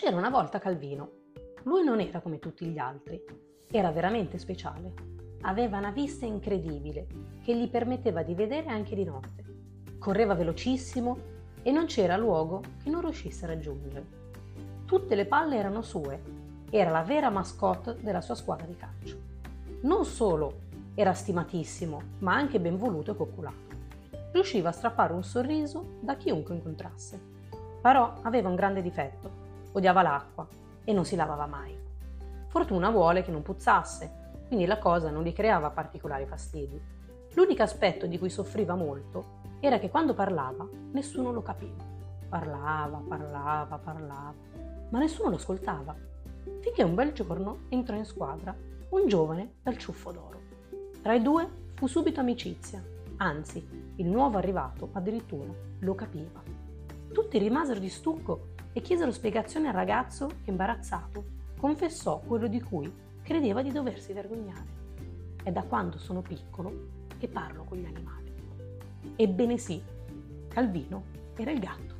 C'era una volta Calvino. Lui non era come tutti gli altri, era veramente speciale. Aveva una vista incredibile che gli permetteva di vedere anche di notte. Correva velocissimo e non c'era luogo che non riuscisse a raggiungere. Tutte le palle erano sue, era la vera mascotte della sua squadra di calcio. Non solo era stimatissimo, ma anche ben voluto e coccolato. Riusciva a strappare un sorriso da chiunque incontrasse. Però aveva un grande difetto odiava l'acqua e non si lavava mai. Fortuna vuole che non puzzasse, quindi la cosa non gli creava particolari fastidi. L'unico aspetto di cui soffriva molto era che quando parlava nessuno lo capiva. Parlava, parlava, parlava, ma nessuno lo ascoltava. Finché un bel giorno entrò in squadra un giovane dal ciuffo d'oro. Tra i due fu subito amicizia, anzi, il nuovo arrivato addirittura lo capiva. Tutti rimasero di stucco e chiesero spiegazioni al ragazzo che, imbarazzato, confessò quello di cui credeva di doversi vergognare. È da quando sono piccolo che parlo con gli animali. Ebbene sì, Calvino era il gatto.